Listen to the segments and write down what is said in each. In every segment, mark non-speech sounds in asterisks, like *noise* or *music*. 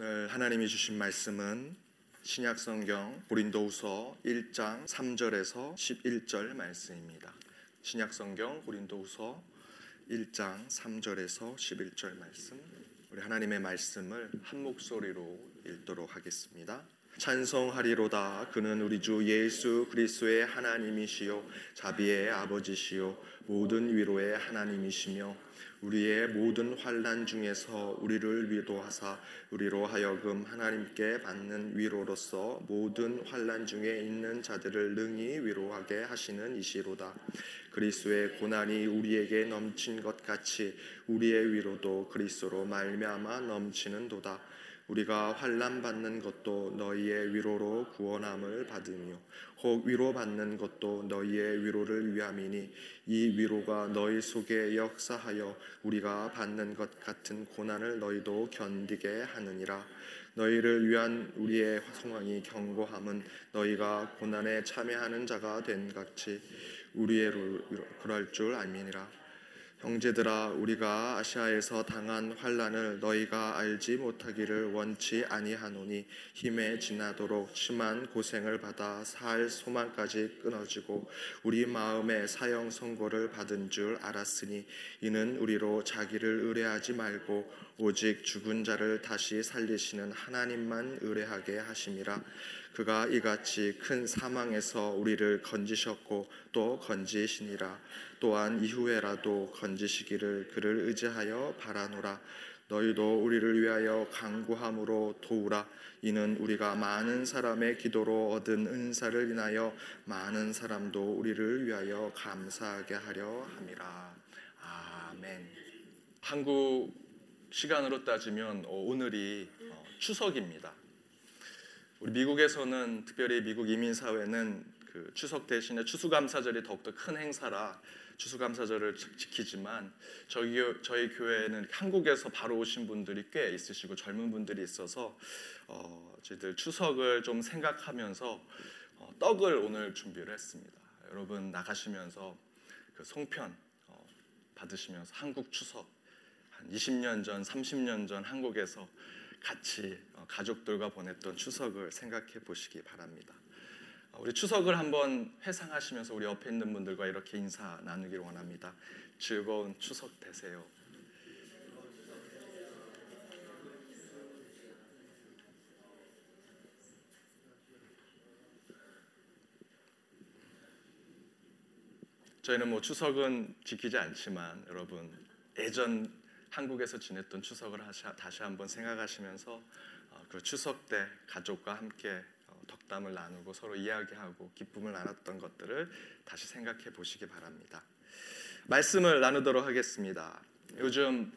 오늘 하나님이 주신 말씀은 신약 성경 고린도후서 1장 3절에서 11절 말씀입니다. 신약 성경 고린도후서 1장 3절에서 11절 말씀. 우리 하나님의 말씀을 한 목소리로 읽도록 하겠습니다. 찬송하리로다 그는 우리 주 예수 그리스도의 하나님이시요 자비의 아버지시요 모든 위로의 하나님이시며 우리의 모든 환난 중에서 우리를 위로하사 우리로 하여금 하나님께 받는 위로로서 모든 환난 중에 있는 자들을 능히 위로하게 하시는 이시로다. 그리스도의 고난이 우리에게 넘친 것 같이 우리의 위로도 그리스도로 말미암아 넘치는도다. 우리가 환난 받는 것도 너희의 위로로 구원함을 받으며 혹 위로받는 것도 너희의 위로를 위함이니 이 위로가 너희 속에 역사하여 우리가 받는 것 같은 고난을 너희도 견디게 하느니라. 너희를 위한 우리의 상황이 경고함은 너희가 고난에 참여하는 자가 된 같이 우리의 그럴 줄 알미니라 형제들아 우리가 아시아에서 당한 환란을 너희가 알지 못하기를 원치 아니하노니 힘에 지나도록 심한 고생을 받아 살 소망까지 끊어지고 우리 마음에 사형 선고를 받은 줄 알았으니 이는 우리로 자기를 의뢰하지 말고 오직 죽은 자를 다시 살리시는 하나님만 의뢰하게 하심이라 그가 이같이 큰 사망에서 우리를 건지셨고 또 건지시니라. 또한 이후에라도 건지시기를 그를 의지하여 바라노라. 너희도 우리를 위하여 강구함으로 도우라. 이는 우리가 많은 사람의 기도로 얻은 은사를 인하여 많은 사람도 우리를 위하여 감사하게 하려 함이라. 아멘. 한국 시간으로 따지면 오늘이 어, 추석입니다 우리 미국에서는 특별히 미국 이민 사회는 그 추석 대신에 추수감사절이 더욱더 큰 행사라 추수감사절을 지키지만 저희 저희 교회는 한국에서 바로 오신 분들이 꽤 있으시고 젊은 분들이 있어서 어, 저희들 추석을 좀 생각하면서 어, 떡을 오늘 준비를 했습니다. 여러분 나가시면서 그 송편 어, 받으시면서 한국 추석 한 20년 전, 30년 전 한국에서 같이 어, 가족들과 보냈던 추석을 생각해 보시기 바랍니다. 어, 우리 추석을 한번 회상하시면서 우리 옆에 있는 분들과 이렇게 인사 나누기를 원합니다. 즐거운 추석 되세요. 저희는 뭐 추석은 지키지 않지만 여러분 예전 한국에서 지냈던 추석을 다시 한번 생각하시면서 어, 그 추석 때 가족과 함께 어, 덕담을 나누고 서로 이야기하고 기쁨을 나눴던 것들을 다시 생각해 보시기 바랍니다. 말씀을 나누도록 하겠습니다. 요즘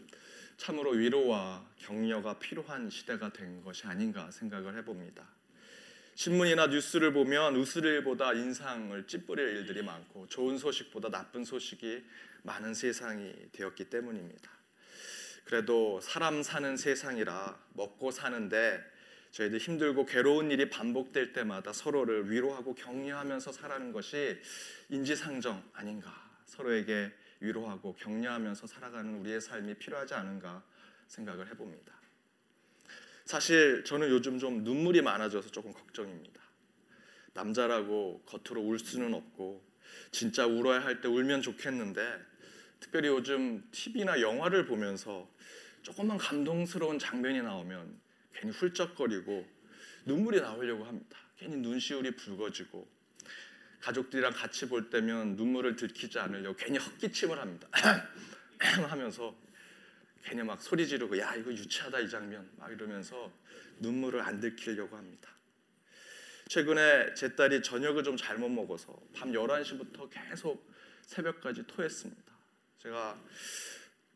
참으로 위로와 격려가 필요한 시대가 된 것이 아닌가 생각을 해봅니다. 신문이나 뉴스를 보면 일보다 인상을 찌푸릴 일들이 많고 좋은 소식보다 나쁜 소식이 많은 세상이 되었기 때문입니다. 그래도 사람 사는 세상이라 먹고 사는데 저희들 힘들고 괴로운 일이 반복될 때마다 서로를 위로하고 격려하면서 살아가는 것이 인지상정 아닌가. 서로에게 위로하고 격려하면서 살아가는 우리의 삶이 필요하지 않은가 생각을 해봅니다. 사실 저는 요즘 좀 눈물이 많아져서 조금 걱정입니다. 남자라고 겉으로 울 수는 없고 진짜 울어야 할 때 울면 좋겠는데 특별히 요즘 TV나 영화를 보면서 조금만 감동스러운 장면이 나오면 괜히 훌쩍거리고 눈물이 나오려고 합니다. 괜히 눈시울이 붉어지고 가족들이랑 같이 볼 때면 눈물을 들키지 않으려고 괜히 헛기침을 합니다. *clears throat* 하면서 괜히 막 소리 지르고 야 이거 유치하다 이 장면 막 이러면서 눈물을 안 들키려고 합니다. 최근에 제 딸이 저녁을 좀 잘못 먹어서 밤 11시부터 계속 새벽까지 토했습니다. 제가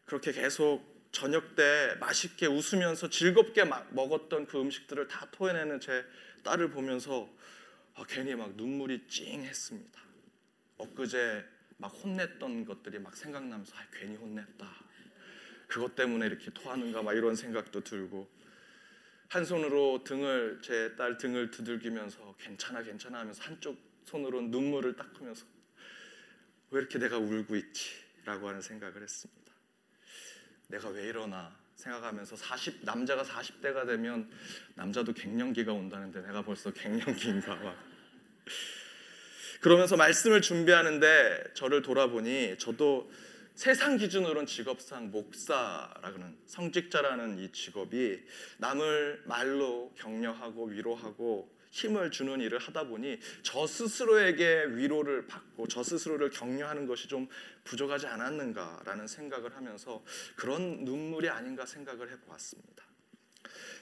그렇게 계속 저녁 때 맛있게 웃으면서 즐겁게 먹었던 그 음식들을 다 토해내는 제 딸을 보면서 아, 괜히 막 눈물이 찡했습니다. 엊그제 막 혼냈던 것들이 막 생각나면서 아, 괜히 혼냈다. 그것 때문에 이렇게 토하는가 막 이런 생각도 들고 한 손으로 등을 제 딸 등을 두들기면서 괜찮아 괜찮아 하면서 한쪽 손으로 눈물을 닦으면서 왜 이렇게 내가 울고 있지? 라고 하는 생각을 했습니다. 내가 왜 이러나 생각하면서 40 남자가 40대가 되면 남자도 갱년기가 온다는데 내가 벌써 갱년기인가 막 그러면서 말씀을 준비하는데 저를 돌아보니 저도 세상 기준으로는 직업상 목사라는 성직자라는 이 직업이 남을 말로 격려하고 위로하고 힘을 주는 일을 하다 보니 저 스스로에게 위로를 받고 저 스스로를 격려하는 것이 좀 부족하지 않았는가라는 생각을 하면서 그런 눈물이 아닌가 생각을 해보았습니다.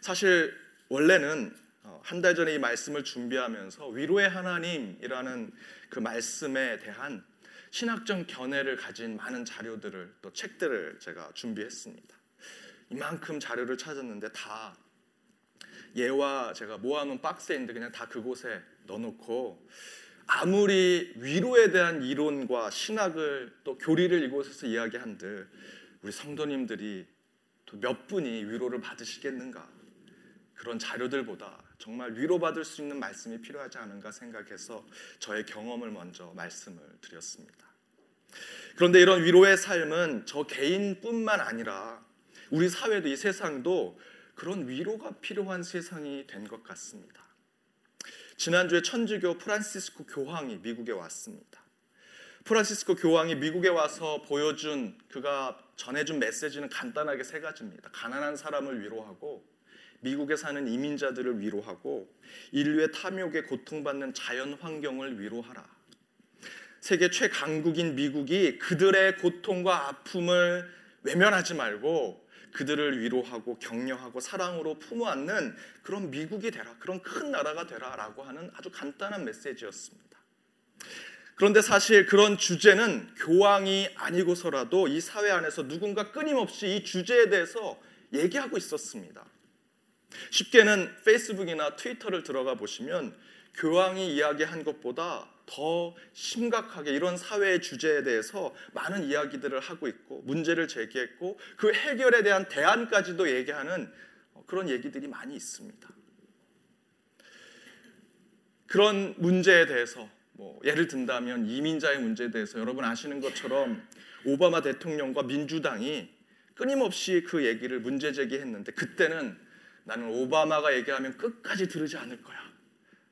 사실 원래는 어, 한달 전에 이 말씀을 준비하면서 위로의 하나님이라는 그 말씀에 대한 신학적 견해를 가진 많은 자료들을 또 책들을 제가 준비했습니다. 이만큼 자료를 찾았는데 다 얘와 제가 모아놓은 박스에 있는데 그냥 다 그곳에 넣어놓고 아무리 위로에 대한 이론과 신학을 또 교리를 이곳에서 이야기한들 우리 성도님들이 또 몇 분이 위로를 받으시겠는가 그런 자료들보다 정말 위로받을 수 있는 말씀이 필요하지 않은가 생각해서 저의 경험을 먼저 말씀을 드렸습니다. 그런데 이런 위로의 삶은 저 개인뿐만 아니라 우리 사회도 이 세상도 그런 위로가 필요한 세상이 된 것 같습니다. 지난주에 천주교 프란시스코 교황이 미국에 왔습니다. 프란시스코 교황이 미국에 와서 보여준 그가 전해준 메시지는 간단하게 세 가지입니다. 가난한 사람을 위로하고 미국에 사는 이민자들을 위로하고 인류의 탐욕에 고통받는 자연 환경을 위로하라. 세계 최강국인 미국이 그들의 고통과 아픔을 외면하지 말고 그들을 위로하고 격려하고 사랑으로 품어안는 그런 미국이 되라. 그런 큰 나라가 되라라고 하는 아주 간단한 메시지였습니다. 그런데 사실 그런 주제는 교황이 아니고서라도 이 사회 안에서 누군가 끊임없이 이 주제에 대해서 얘기하고 있었습니다. 쉽게는 페이스북이나 트위터를 들어가 보시면 교황이 이야기한 것보다 더 심각하게 이런 사회의 주제에 대해서 많은 이야기들을 하고 있고 문제를 제기했고 그 해결에 대한 대안까지도 얘기하는 그런 얘기들이 많이 있습니다. 그런 문제에 대해서 뭐 예를 든다면 이민자의 문제에 대해서 여러분 아시는 것처럼 오바마 대통령과 민주당이 끊임없이 그 얘기를 문제 제기했는데 그때는 나는 오바마가 얘기하면 끝까지 들으지 않을 거야.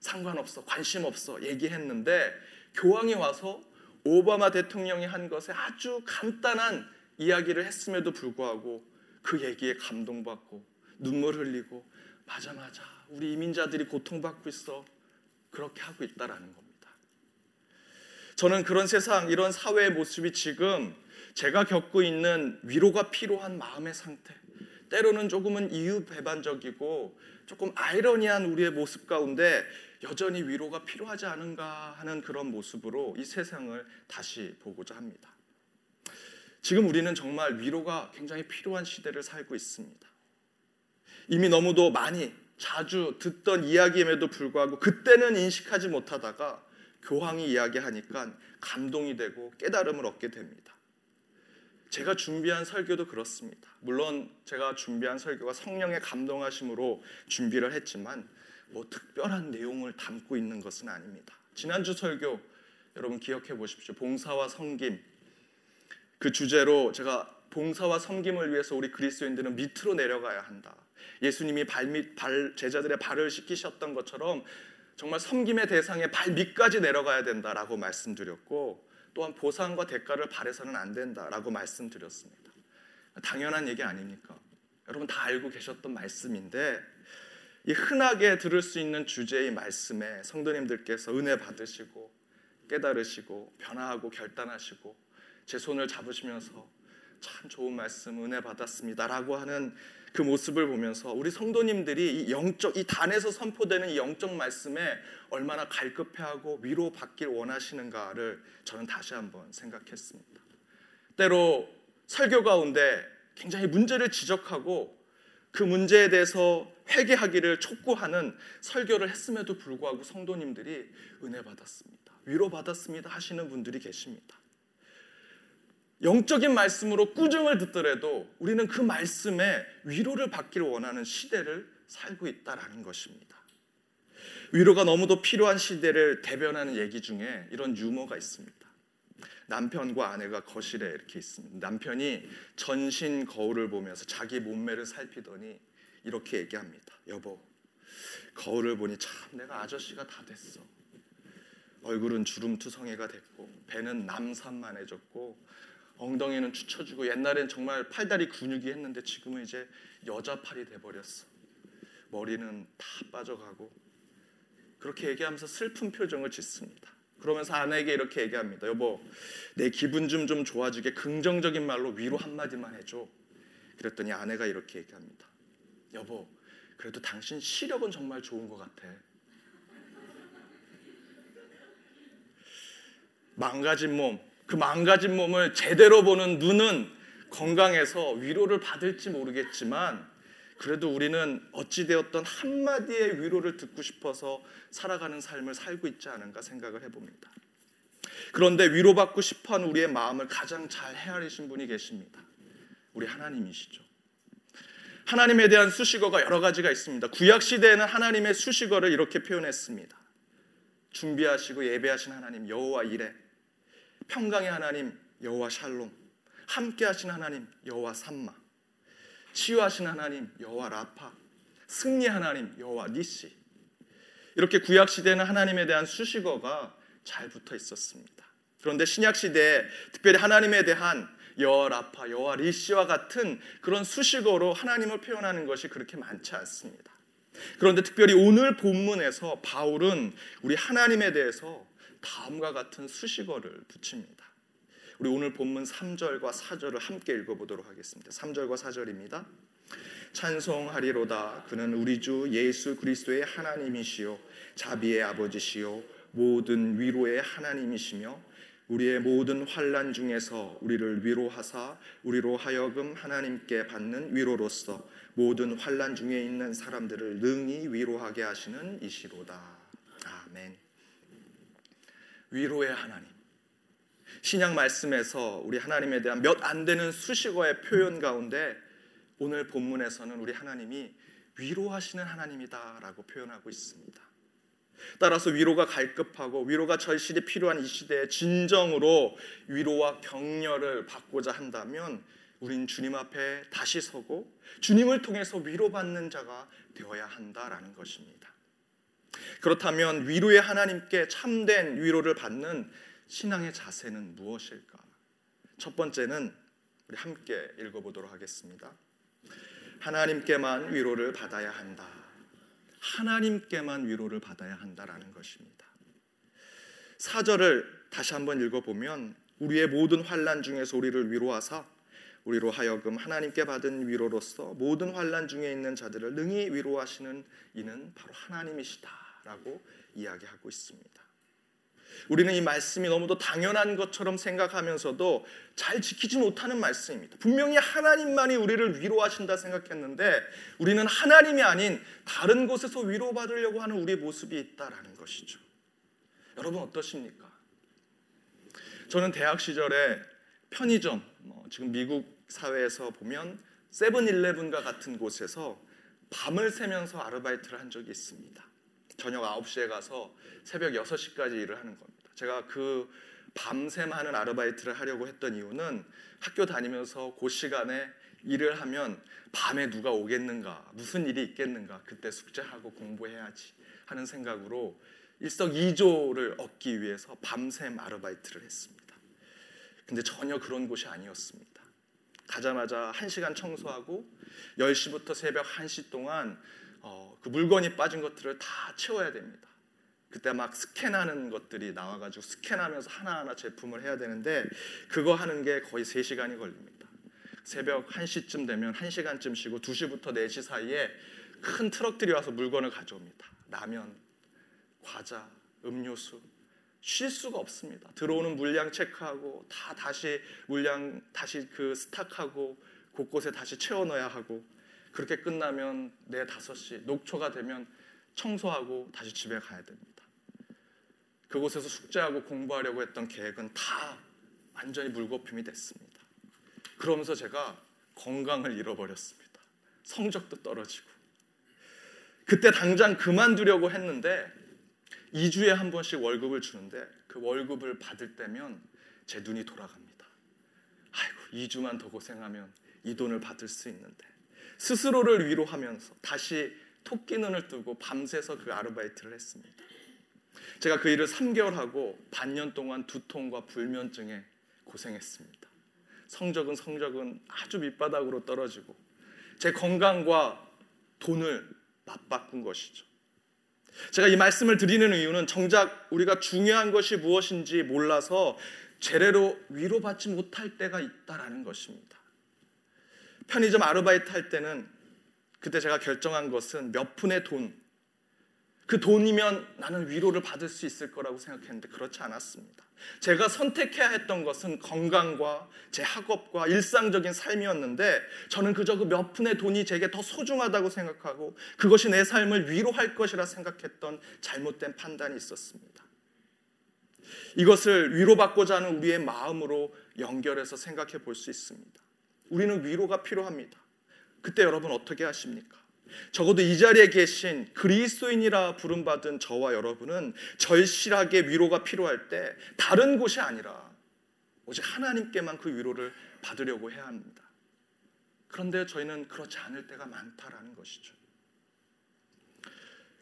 상관없어, 관심 없어 얘기했는데 교황이 와서 오바마 대통령이 한 것에 아주 간단한 이야기를 했음에도 불구하고 그 얘기에 감동받고 눈물 흘리고 맞아 맞아 우리 이민자들이 고통받고 있어 그렇게 하고 있다라는 겁니다. 저는 그런 세상 이런 사회의 모습이 지금 제가 겪고 있는 위로가 필요한 마음의 상태 때로는 조금은 이유 배반적이고 조금 아이러니한 우리의 모습 가운데 여전히 위로가 필요하지 않은가 하는 그런 모습으로 이 세상을 다시 보고자 합니다. 지금 우리는 정말 위로가 굉장히 필요한 시대를 살고 있습니다. 이미 너무도 많이 자주 듣던 이야기임에도 불구하고 그때는 인식하지 못하다가 교황이 이야기하니까 감동이 되고 깨달음을 얻게 됩니다. 제가 준비한 설교도 그렇습니다. 물론 제가 준비한 설교가 성령의 감동하심으로 준비를 했지만 뭐 특별한 내용을 담고 있는 것은 아닙니다. 지난주 설교 여러분 기억해 보십시오. 봉사와 섬김 그 주제로 제가 봉사와 섬김을 위해서 우리 그리스도인들은 밑으로 내려가야 한다. 예수님이 발밑 발 제자들의 발을 씻기셨던 것처럼 정말 섬김의 대상에 발 밑까지 내려가야 된다라고 말씀드렸고 또한 보상과 대가를 바래서는 안 된다라고 말씀드렸습니다. 당연한 얘기 아닙니까? 여러분 다 알고 계셨던 말씀인데 이 흔하게 들을 수 있는 주제의 말씀에 성도님들께서 은혜 받으시고 깨달으시고 변화하고 결단하시고 제 손을 잡으시면서 참 좋은 말씀 은혜 받았습니다라고 하는 그 모습을 보면서 우리 성도님들이 이 영적 이 단에서 선포되는 이 영적 말씀에 얼마나 갈급해하고 위로 받길 원하시는가를 저는 다시 한번 생각했습니다. 때로 설교 가운데 굉장히 문제를 지적하고 그 문제에 대해서 회개하기를 촉구하는 설교를 했음에도 불구하고 성도님들이 은혜 받았습니다. 위로 받았습니다 하시는 분들이 계십니다. 영적인 말씀으로 꾸중을 듣더라도 우리는 그 말씀에 위로를 받기를 원하는 시대를 살고 있다라는 것입니다. 위로가 너무도 필요한 시대를 대변하는 얘기 중에 이런 유머가 있습니다. 남편과 아내가 거실에 이렇게 있습니다. 남편이 전신 거울을 보면서 자기 몸매를 살피더니 이렇게 얘기합니다. 여보, 거울을 보니 참 내가 아저씨가 다 됐어. 얼굴은 주름투성이가 됐고 배는 남산만해졌고 엉덩이는 추쳐주고 옛날엔 정말 팔다리 근육이 했는데 지금은 이제 여자 팔이 돼버렸어. 머리는 다 빠져가고 그렇게 얘기하면서 슬픈 표정을 짓습니다. 그러면서 아내에게 이렇게 얘기합니다. 여보, 내 기분 좀 좀 좋아지게 긍정적인 말로 위로 한마디만 해줘. 그랬더니 아내가 이렇게 얘기합니다. 여보, 그래도 당신 시력은 정말 좋은 것 같아. 망가진 몸, 그 망가진 몸을 제대로 보는 눈은 건강해서 위로를 받을지 모르겠지만 그래도 우리는 어찌되었던 한마디의 위로를 듣고 싶어서 살아가는 삶을 살고 있지 않은가 생각을 해봅니다. 그런데 위로받고 싶어 하는 우리의 마음을 가장 잘 헤아리신 분이 계십니다. 우리 하나님이시죠. 하나님에 대한 수식어가 여러 가지가 있습니다. 구약 시대에는 하나님의 수식어를 이렇게 표현했습니다. 준비하시고 예배하신 하나님 여호와 이레 평강의 하나님 여호와 샬롬 함께 하신 하나님 여호와 삼마 치유하신 하나님 여호와 라파 승리 하나님 여호와 니시 이렇게 구약 시대는 하나님에 대한 수식어가 잘 붙어 있었습니다. 그런데 신약 시대에 특별히 하나님에 대한 여호와 라파 여호와 리시와 같은 그런 수식어로 하나님을 표현하는 것이 그렇게 많지 않습니다. 그런데 특별히 오늘 본문에서 바울은 우리 하나님에 대해서 다음과 같은 수식어를 붙입니다. 우리 오늘 본문 3절과 4절을 함께 읽어보도록 하겠습니다. 3절과 4절입니다. 찬송하리로다 그는 우리 주 예수 그리스도의 하나님이시요 자비의 아버지시요 모든 위로의 하나님이시며 우리의 모든 환란 중에서 우리를 위로하사 우리로 하여금 하나님께 받는 위로로서 모든 환란 중에 있는 사람들을 능히 위로하게 하시는 이시로다. 아멘. 위로의 하나님. 신약 말씀에서 우리 하나님에 대한 몇 안 되는 수식어의 표현 가운데 오늘 본문에서는 우리 하나님이 위로하시는 하나님이다라고 표현하고 있습니다. 따라서 위로가 갈급하고 위로가 절실히 필요한 이 시대에 진정으로 위로와 격려를 받고자 한다면 우린 주님 앞에 다시 서고 주님을 통해서 위로받는 자가 되어야 한다라는 것입니다. 그렇다면 위로의 하나님께 참된 위로를 받는 신앙의 자세는 무엇일까? 첫 번째는 우리 함께 읽어보도록 하겠습니다. 하나님께만 위로를 받아야 한다. 하나님께만 위로를 받아야 한다라는 것입니다. 사절을 다시 한번 읽어보면 우리의 모든 환란 중에서 우리를 위로하사 우리로 하여금 하나님께 받은 위로로서 모든 환란 중에 있는 자들을 능히 위로하시는 이는 바로 하나님이시다라고 이야기하고 있습니다. 우리는 이 말씀이 너무도 당연한 것처럼 생각하면서도 잘 지키지 못하는 말씀입니다. 분명히 하나님만이 우리를 위로하신다 생각했는데 우리는 하나님이 아닌 다른 곳에서 위로받으려고 하는 우리의 모습이 있다라는 것이죠. 여러분 어떠십니까? 저는 대학 시절에 편의점, 뭐 지금 미국 사회에서 보면 세븐일레븐과 같은 곳에서 밤을 새면서 아르바이트를 한 적이 있습니다. 저녁 9시에 가서 새벽 6시까지 일을 하는 겁니다. 제가 그 밤샘 하는 아르바이트를 하려고 했던 이유는 학교 다니면서 그 시간에 일을 하면 밤에 누가 오겠는가, 무슨 일이 있겠는가, 그때 숙제하고 공부해야지 하는 생각으로 일석이조를 얻기 위해서 밤샘 아르바이트를 했습니다. 근데 전혀 그런 곳이 아니었습니다. 가자마자 1시간 청소하고 10시부터 새벽 1시 동안 어, 그 물건이 빠진 것들을 다 채워야 됩니다. 그때 막 스캔하는 것들이 나와가지고 스캔하면서 하나하나 제품을 해야 되는데 그거 하는 게 거의 3시간이 걸립니다. 새벽 1시쯤 되면 1시간쯤 쉬고 2시부터 4시 사이에 큰 트럭들이 와서 물건을 가져옵니다. 라면, 과자, 음료수 쉴 수가 없습니다. 들어오는 물량 체크하고 다 다시 물량 다시 그 스탁하고 곳곳에 다시 채워 넣어야 하고 그렇게 끝나면 내 5시 녹초가 되면 청소하고 다시 집에 가야 됩니다. 그곳에서 숙제하고 공부하려고 했던 계획은 다 완전히 물거품이 됐습니다. 그러면서 제가 건강을 잃어버렸습니다. 성적도 떨어지고. 그때 당장 그만두려고 했는데 2주에 한 번씩 월급을 주는데 그 월급을 받을 때면 제 눈이 돌아갑니다. 아이고, 2주만 더 고생하면 이 돈을 받을 수 있는데 스스로를 위로하면서 다시 토끼 눈을 뜨고 밤새서 그 아르바이트를 했습니다. 제가 그 일을 3개월 하고 반년 동안 두통과 불면증에 고생했습니다. 성적은 성적은 아주 밑바닥으로 떨어지고 제 건강과 돈을 맞바꾼 것이죠. 제가 이 말씀을 드리는 이유는 정작 우리가 중요한 것이 무엇인지 몰라서 제대로 위로받지 못할 때가 있다라는 것입니다. 편의점 아르바이트 할 때는 그때 제가 결정한 것은 몇 푼의 돈, 그 돈이면 나는 위로를 받을 수 있을 거라고 생각했는데 그렇지 않았습니다. 제가 선택해야 했던 것은 건강과 제 학업과 일상적인 삶이었는데 저는 그저 그 몇 푼의 돈이 제게 더 소중하다고 생각하고 그것이 내 삶을 위로할 것이라 생각했던 잘못된 판단이 있었습니다. 이것을 위로받고자 하는 우리의 마음으로 연결해서 생각해 볼 수 있습니다. 우리는 위로가 필요합니다. 그때 여러분 어떻게 하십니까? 적어도 이 자리에 계신 그리스도인이라 부름받은 저와 여러분은 절실하게 위로가 필요할 때 다른 곳이 아니라 오직 하나님께만 그 위로를 받으려고 해야 합니다. 그런데 저희는 그렇지 않을 때가 많다라는 것이죠.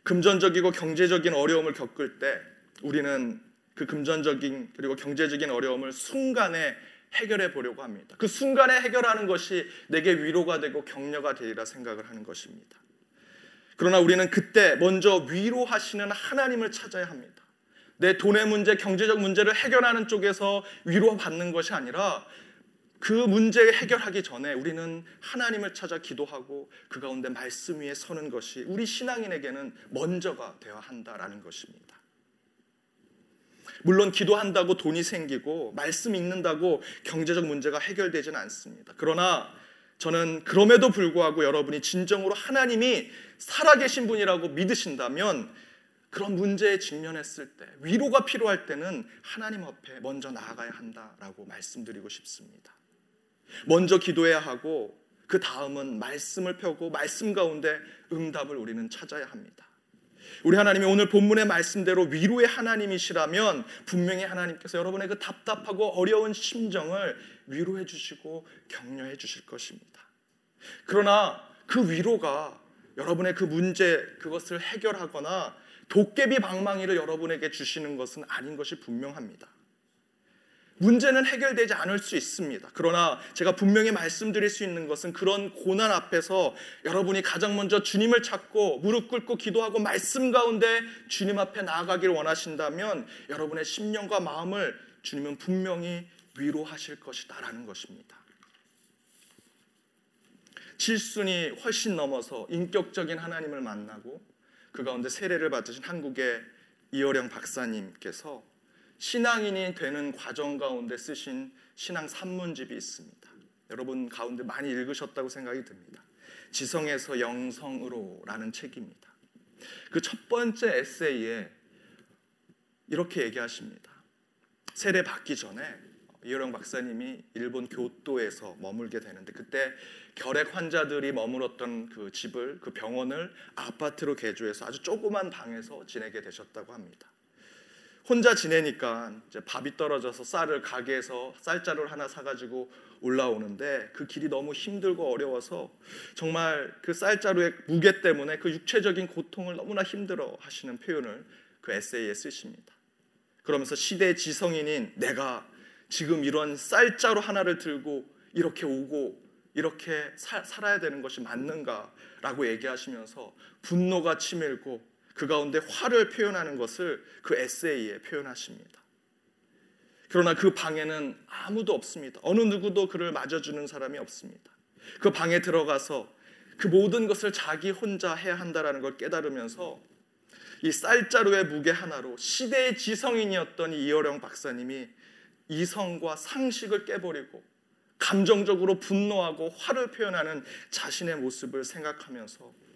금전적이고 경제적인 어려움을 겪을 때 우리는 그 금전적인 그리고 경제적인 어려움을 순간에 해결해 보려고 합니다. 그 순간에 해결하는 것이 내게 위로가 되고 격려가 되리라 생각을 하는 것입니다. 그러나 우리는 그때 먼저 위로하시는 하나님을 찾아야 합니다. 내 돈의 문제, 경제적 문제를 해결하는 쪽에서 위로받는 것이 아니라 그 문제 해결하기 전에 우리는 하나님을 찾아 기도하고 그 가운데 말씀 위에 서는 것이 우리 신앙인에게는 먼저가 되어야 한다라는 것입니다. 물론 기도한다고 돈이 생기고 말씀 읽는다고 경제적 문제가 해결되지는 않습니다. 그러나 저는 그럼에도 불구하고 여러분이 진정으로 하나님이 살아계신 분이라고 믿으신다면 그런 문제에 직면했을 때 위로가 필요할 때는 하나님 앞에 먼저 나아가야 한다라고 말씀드리고 싶습니다. 먼저 기도해야 하고 그 다음은 말씀을 펴고 말씀 가운데 응답을 우리는 찾아야 합니다. 우리 하나님이 오늘 본문의 말씀대로 위로의 하나님이시라면 분명히 하나님께서 여러분의 그 답답하고 어려운 심정을 위로해 주시고 격려해 주실 것입니다. 그러나 그 위로가 여러분의 그 문제 그것을 해결하거나 도깨비 방망이를 여러분에게 주시는 것은 아닌 것이 분명합니다. 문제는 해결되지 않을 수 있습니다. 그러나 제가 분명히 말씀드릴 수 있는 것은 그런 고난 앞에서 여러분이 가장 먼저 주님을 찾고 무릎 꿇고 기도하고 말씀 가운데 주님 앞에 나아가길 원하신다면 여러분의 심령과 마음을 주님은 분명히 위로하실 것이다라는 것입니다. 칠순이 훨씬 넘어서 인격적인 하나님을 만나고 그 가운데 세례를 받으신 한국의 이어령 박사님께서 신앙인이 되는 과정 가운데 쓰신 신앙 산문집이 있습니다. 여러분 가운데 많이 읽으셨다고 생각이 듭니다. 지성에서 영성으로라는 책입니다. 그 첫 번째 에세이에 이렇게 얘기하십니다. 세례 받기 전에 이호령 박사님이 일본 교토에서 머물게 되는데 그때 결핵 환자들이 머물었던 그 집을 그 병원을 아파트로 개조해서 아주 조그만 방에서 지내게 되셨다고 합니다. 혼자 지내니까 이제 밥이 떨어져서 쌀을 가게에서 쌀자루를 하나 사가지고 올라오는데 그 길이 너무 힘들고 어려워서 정말 그 쌀자루의 무게 때문에 그 육체적인 고통을 너무나 힘들어 하시는 표현을 그 에세이에 쓰십니다. 그러면서 시대 지성인인 내가 지금 이런 쌀자루 하나를 들고 이렇게 오고 이렇게 사, 살아야 되는 것이 맞는가라고 얘기하시면서 분노가 치밀고 그 가운데 화를 표현하는 것을 그 에세이에 표현하십니다. 그러나 그 방에는 아무도 없습니다. 어느 누구도 그를 맞아주는 사람이 없습니다. 그 방에 들어가서 그 모든 것을 자기 혼자 해야 한다라는 걸 깨달으면서 이 쌀자루의 무게 하나로 시대의 지성인이었던 이어령 박사님이 이성과 상식을 깨버리고 감정적으로 분노하고 화를 표현하는 자신의 모습을 생각하면서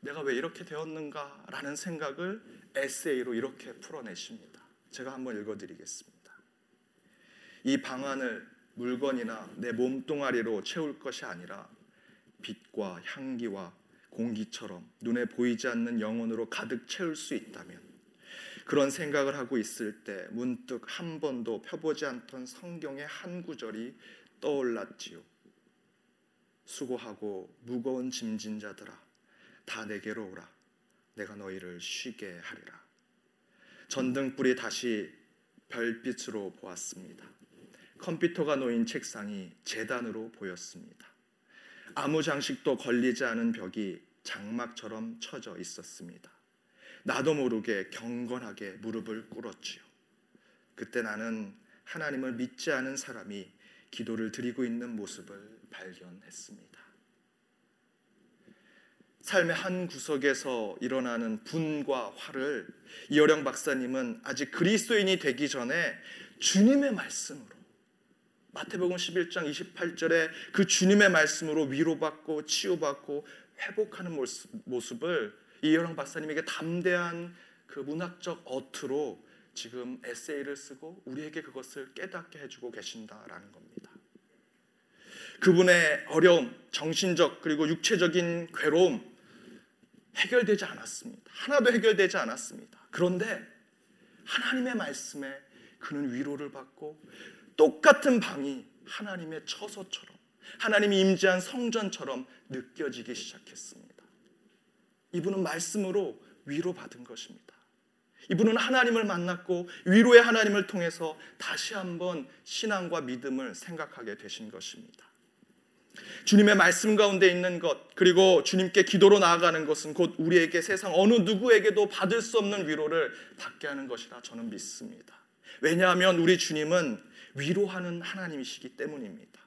내가 왜 이렇게 되었는가라는 생각을 에세이로 이렇게 풀어내십니다. 제가 한번 읽어드리겠습니다. 이 방안을 물건이나 내 몸뚱아리로 채울 것이 아니라 빛과 향기와 공기처럼 눈에 보이지 않는 영혼으로 가득 채울 수 있다면 그런 생각을 하고 있을 때 문득 한 번도 펴보지 않던 성경의 한 구절이 떠올랐지요. 수고하고 무거운 짐진 자들아 다 내게로 오라 내가 너희를 쉬게 하리라. 전등불이 다시 별빛으로 보았습니다. 컴퓨터가 놓인 책상이 재단으로 보였습니다. 아무 장식도 걸리지 않은 벽이 장막처럼 쳐져 있었습니다. 나도 모르게 경건하게 무릎을 꿇었지요. 그때 나는 하나님을 믿지 않은 사람이 기도를 드리고 있는 모습을 발견했습니다. 삶의 한 구석에서 일어나는 분과 화를 이어령 박사님은 아직 그리스도인이 되기 전에 주님의 말씀으로 마태복음 11장 28절에 그 주님의 말씀으로 위로받고 치유받고 회복하는 모습, 을 이여랑 박사님에게 담대한 그 문학적 어투로 지금 에세이를 쓰고 우리에게 그것을 깨닫게 해주고 계신다라는 겁니다. 그분의 어려움, 정신적 그리고 육체적인 괴로움 해결되지 않았습니다. 하나도 해결되지 않았습니다. 그런데 하나님의 말씀에 그는 위로를 받고 똑같은 방이 하나님의 처소처럼 하나님이 임재한 성전처럼 느껴지기 시작했습니다. 이분은 말씀으로 위로받은 것입니다. 이분은 하나님을 만났고 위로의 하나님을 통해서 다시 한번 신앙과 믿음을 생각하게 되신 것입니다. 주님의 말씀 가운데 있는 것 그리고 주님께 기도로 나아가는 것은 곧 우리에게 세상 어느 누구에게도 받을 수 없는 위로를 받게 하는 것이라 저는 믿습니다. 왜냐하면 우리 주님은 위로하는 하나님이시기 때문입니다.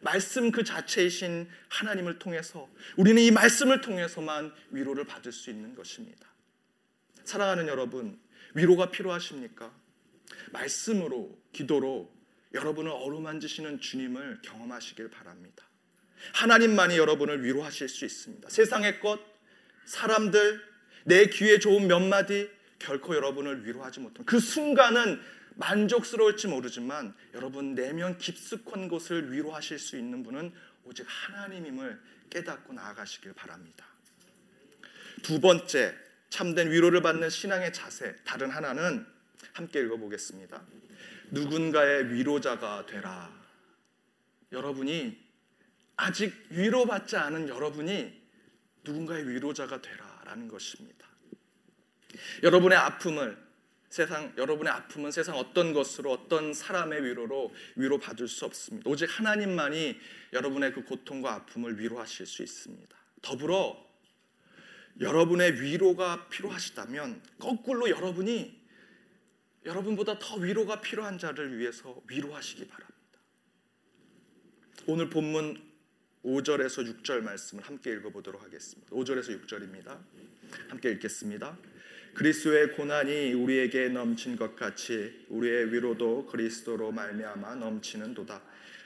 말씀 그 자체이신 하나님을 통해서 우리는 이 말씀을 통해서만 위로를 받을 수 있는 것입니다. 사랑하는 여러분, 위로가 필요하십니까? 말씀으로, 기도로 여러분을 어루만지시는 주님을 경험하시길 바랍니다. 하나님만이 여러분을 위로하실 수 있습니다. 세상의 것, 사람들, 내 귀에 좋은 몇 마디 결코 여러분을 위로하지 못한 그 순간은 만족스러울지 모르지만 여러분 내면 깊숙한 곳을 위로하실 수 있는 분은 오직 하나님임을 깨닫고 나아가시길 바랍니다. 두 번째 참된 위로를 받는 신앙의 자세 다른 하나는 함께 읽어보겠습니다. 누군가의 위로자가 되라. 여러분이 아직 위로받지 않은 여러분이 누군가의 위로자가 되라라는 것입니다. 여러분의 아픔을 세상 여러분의 아픔은 세상 어떤 것으로 어떤 사람의 위로로 위로 받을 수 없습니다. 오직 하나님만이 여러분의 그 고통과 아픔을 위로하실 수 있습니다. 더불어 여러분의 위로가 필요하시다면 거꾸로 여러분이 여러분보다 더 위로가 필요한 자를 위해서 위로하시기 바랍니다. 오늘 본문 5절에서 6절 말씀을 함께 읽어보도록 하겠습니다. 5절에서 6절입니다. 함께 읽겠습니다. 그리스도의 고난이 우리에게 넘친 것 같이 우리의 위로도 그리스도로 말미암아 넘치는도다.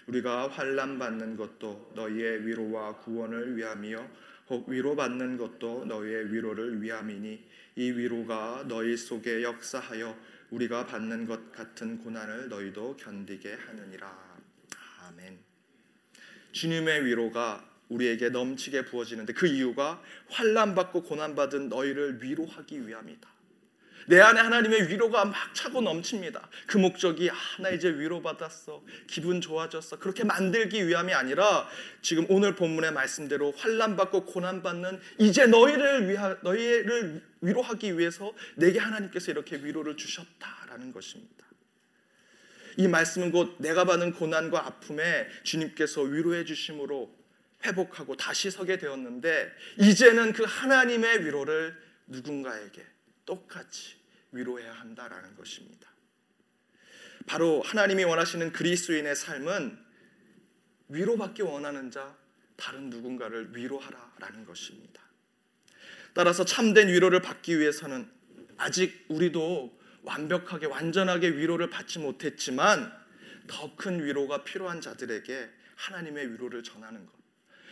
우리가 환난 받는 것도 너희의 위로와 구원을 위함이요 혹 위로받는 것도 너희의 위로를 위함이니 이 위로가 너희 속에 역사하여 우리가 받는 것 같은 고난을 너희도 견디게 하느니라. 아멘. 주님의 위로가 우리에게 넘치게 부어지는데 그 이유가 환난 받고 고난 받은 너희를 위로하기 위함이다. 내 안에 하나님의 위로가 막 차고 넘칩니다. 그 목적이 아, 나 이제 위로받았어. 기분 좋아졌어. 그렇게 만들기 위함이 아니라 지금 오늘 본문의 말씀대로 환난 받고 고난 받는 이제 너희를 위하 너희를 위로하기 위해서 내게 하나님께서 이렇게 위로를 주셨다라는 것입니다. 이 말씀은 곧 내가 받는 고난과 아픔에 주님께서 위로해 주심으로 회복하고 다시 서게 되었는데 이제는 그 하나님의 위로를 누군가에게 똑같이 위로해야 한다라는 것입니다. 바로 하나님이 원하시는 그리스도인의 삶은 위로받기 원하는 자 다른 누군가를 위로하라라는 것입니다. 따라서 참된 위로를 받기 위해서는 아직 우리도 완벽하게 완전하게 위로를 받지 못했지만 더 큰 위로가 필요한 자들에게 하나님의 위로를 전하는 것.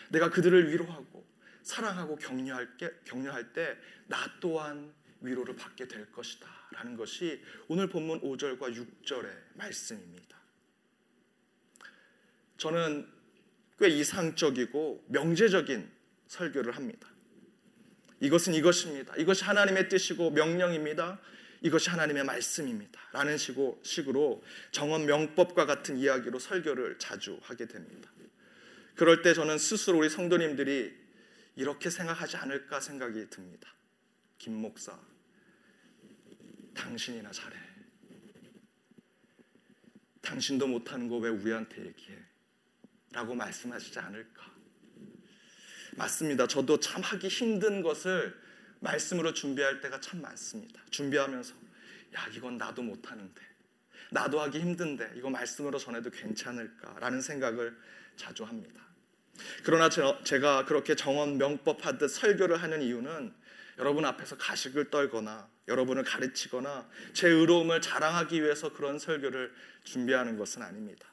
내가 그들을 위로하고 사랑하고 격려할 게, 격려할 때 나 또한 위로를 받게 될 것이다. 라는 것이 오늘 본문 5절과 6절의 말씀입니다. 저는 꽤 이상적이고 명제적인 설교를 합니다. 이것은 이것입니다. 이것이 하나님의 뜻이고 명령입니다. 이것이 하나님의 말씀입니다. 라는 식으로 정원 명법과 같은 이야기로 설교를 자주 하게 됩니다. 그럴 때 저는 스스로 우리 성도님들이 이렇게 생각하지 않을까 생각이 듭니다. 김 목사, 당신이나 잘해. 당신도 못하는 거 왜 우리한테 얘기해? 라고 말씀하시지 않을까. 맞습니다. 저도 참 하기 힘든 것을 말씀으로 준비할 때가 참 많습니다. 준비하면서 야 이건 나도 못하는데 나도 하기 힘든데 이거 말씀으로 전해도 괜찮을까라는 생각을 자주 합니다. 그러나 제가 그렇게 정원 명법 하듯 설교를 하는 이유는 여러분 앞에서 가식을 떨거나 여러분을 가르치거나 제 의로움을 자랑하기 위해서 그런 설교를 준비하는 것은 아닙니다.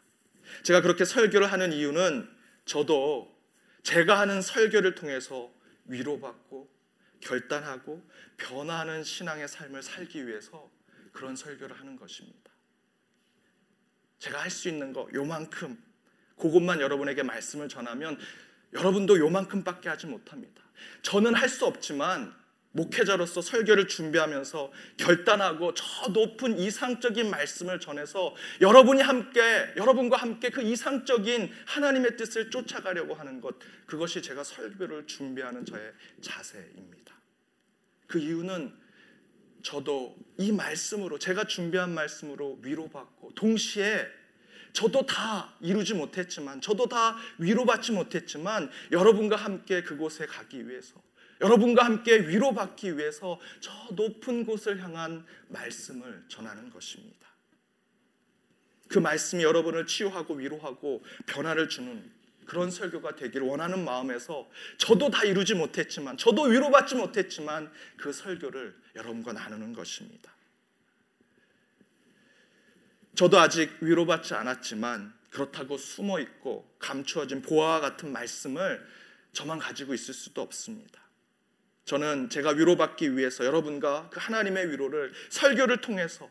제가 그렇게 설교를 하는 이유는 저도 제가 하는 설교를 통해서 위로받고 결단하고 변화하는 신앙의 삶을 살기 위해서 그런 설교를 하는 것입니다. 제가 할 수 있는 거 요만큼 그것만 여러분에게 말씀을 전하면 여러분도 요만큼밖에 하지 못합니다. 저는 할 수 없지만 목회자로서 설교를 준비하면서 결단하고 저 높은 이상적인 말씀을 전해서 여러분이 함께 여러분과 함께 그 이상적인 하나님의 뜻을 쫓아가려고 하는 것 그것이 제가 설교를 준비하는 저의 자세입니다. 그 이유는 저도 이 말씀으로 제가 준비한 말씀으로 위로받고 동시에 저도 다 이루지 못했지만 저도 다 위로받지 못했지만 여러분과 함께 그곳에 가기 위해서 여러분과 함께 위로받기 위해서 저 높은 곳을 향한 말씀을 전하는 것입니다. 그 말씀이 여러분을 치유하고 위로하고 변화를 주는 그런 설교가 되기를 원하는 마음에서 저도 다 이루지 못했지만 저도 위로받지 못했지만 그 설교를 여러분과 나누는 것입니다. 저도 아직 위로받지 않았지만 그렇다고 숨어 있고 감추어진 보아와 같은 말씀을 저만 가지고 있을 수도 없습니다. 저는 제가 위로받기 위해서 여러분과 그 하나님의 위로를 설교를 통해서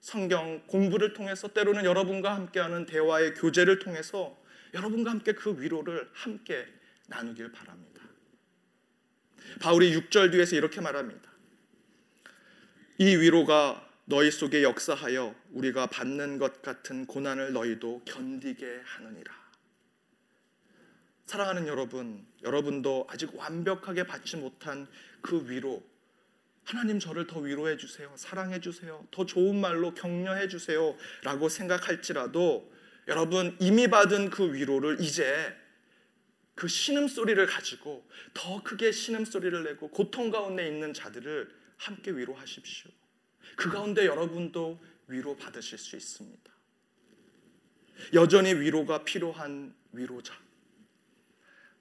성경 공부를 통해서 때로는 여러분과 함께하는 대화의 교제를 통해서 여러분과 함께 그 위로를 함께 나누길 바랍니다. 바울이 6절 뒤에서 이렇게 말합니다. 이 위로가 너희 속에 역사하여 우리가 받는 것 같은 고난을 너희도 견디게 하느니라. 사랑하는 여러분, 여러분도 아직 완벽하게 받지 못한 그 위로, 하나님 저를 더 위로해 주세요. 사랑해 주세요. 더 좋은 말로 격려해 주세요. 라고 생각할지라도 여러분 이미 받은 그 위로를 이제 그 신음소리를 가지고 더 크게 신음소리를 내고 고통 가운데 있는 자들을 함께 위로하십시오. 그 가운데 여러분도 위로 받으실 수 있습니다. 여전히 위로가 필요한 위로자.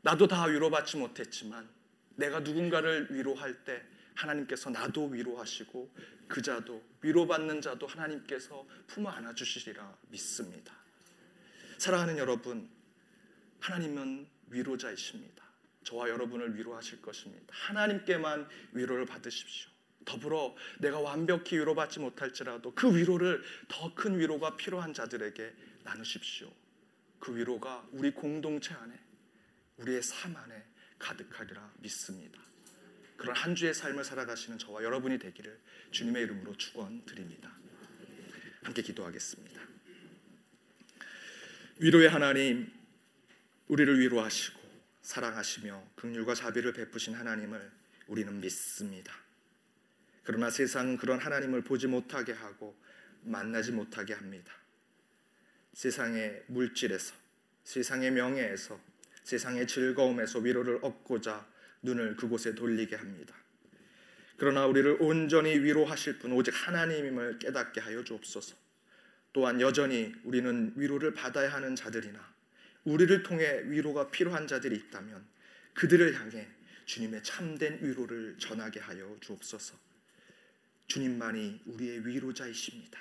나도 다 위로받지 못했지만 내가 누군가를 위로할 때 하나님께서 나도 위로하시고 그 자도 위로받는 자도 하나님께서 품어 안아 주시리라 믿습니다. 사랑하는 여러분, 하나님은 위로자이십니다. 저와 여러분을 위로하실 것입니다. 하나님께만 위로를 받으십시오. 더불어 내가 완벽히 위로받지 못할지라도 그 위로를 더 큰 위로가 필요한 자들에게 나누십시오. 그 위로가 우리 공동체 안에 우리의 삶 안에 가득하리라 믿습니다. 그런 한 주의 삶을 살아가시는 저와 여러분이 되기를 주님의 이름으로 축원드립니다. 함께 기도하겠습니다. 위로의 하나님, 우리를 위로하시고 사랑하시며 긍휼과 자비를 베푸신 하나님을 우리는 믿습니다. 그러나 세상은 그런 하나님을 보지 못하게 하고 만나지 못하게 합니다. 세상의 물질에서, 세상의 명예에서, 세상의 즐거움에서 위로를 얻고자 눈을 그곳에 돌리게 합니다. 그러나 우리를 온전히 위로하실 분 오직 하나님임을 깨닫게 하여 주옵소서. 또한 여전히 우리는 위로를 받아야 하는 자들이나 우리를 통해 위로가 필요한 자들이 있다면 그들을 향해 주님의 참된 위로를 전하게 하여 주옵소서. 주님만이 우리의 위로자이십니다.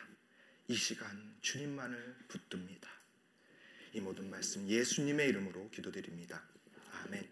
이 시간 주님만을 붙듭니다. 이 모든 말씀 예수님의 이름으로 기도드립니다. 아멘.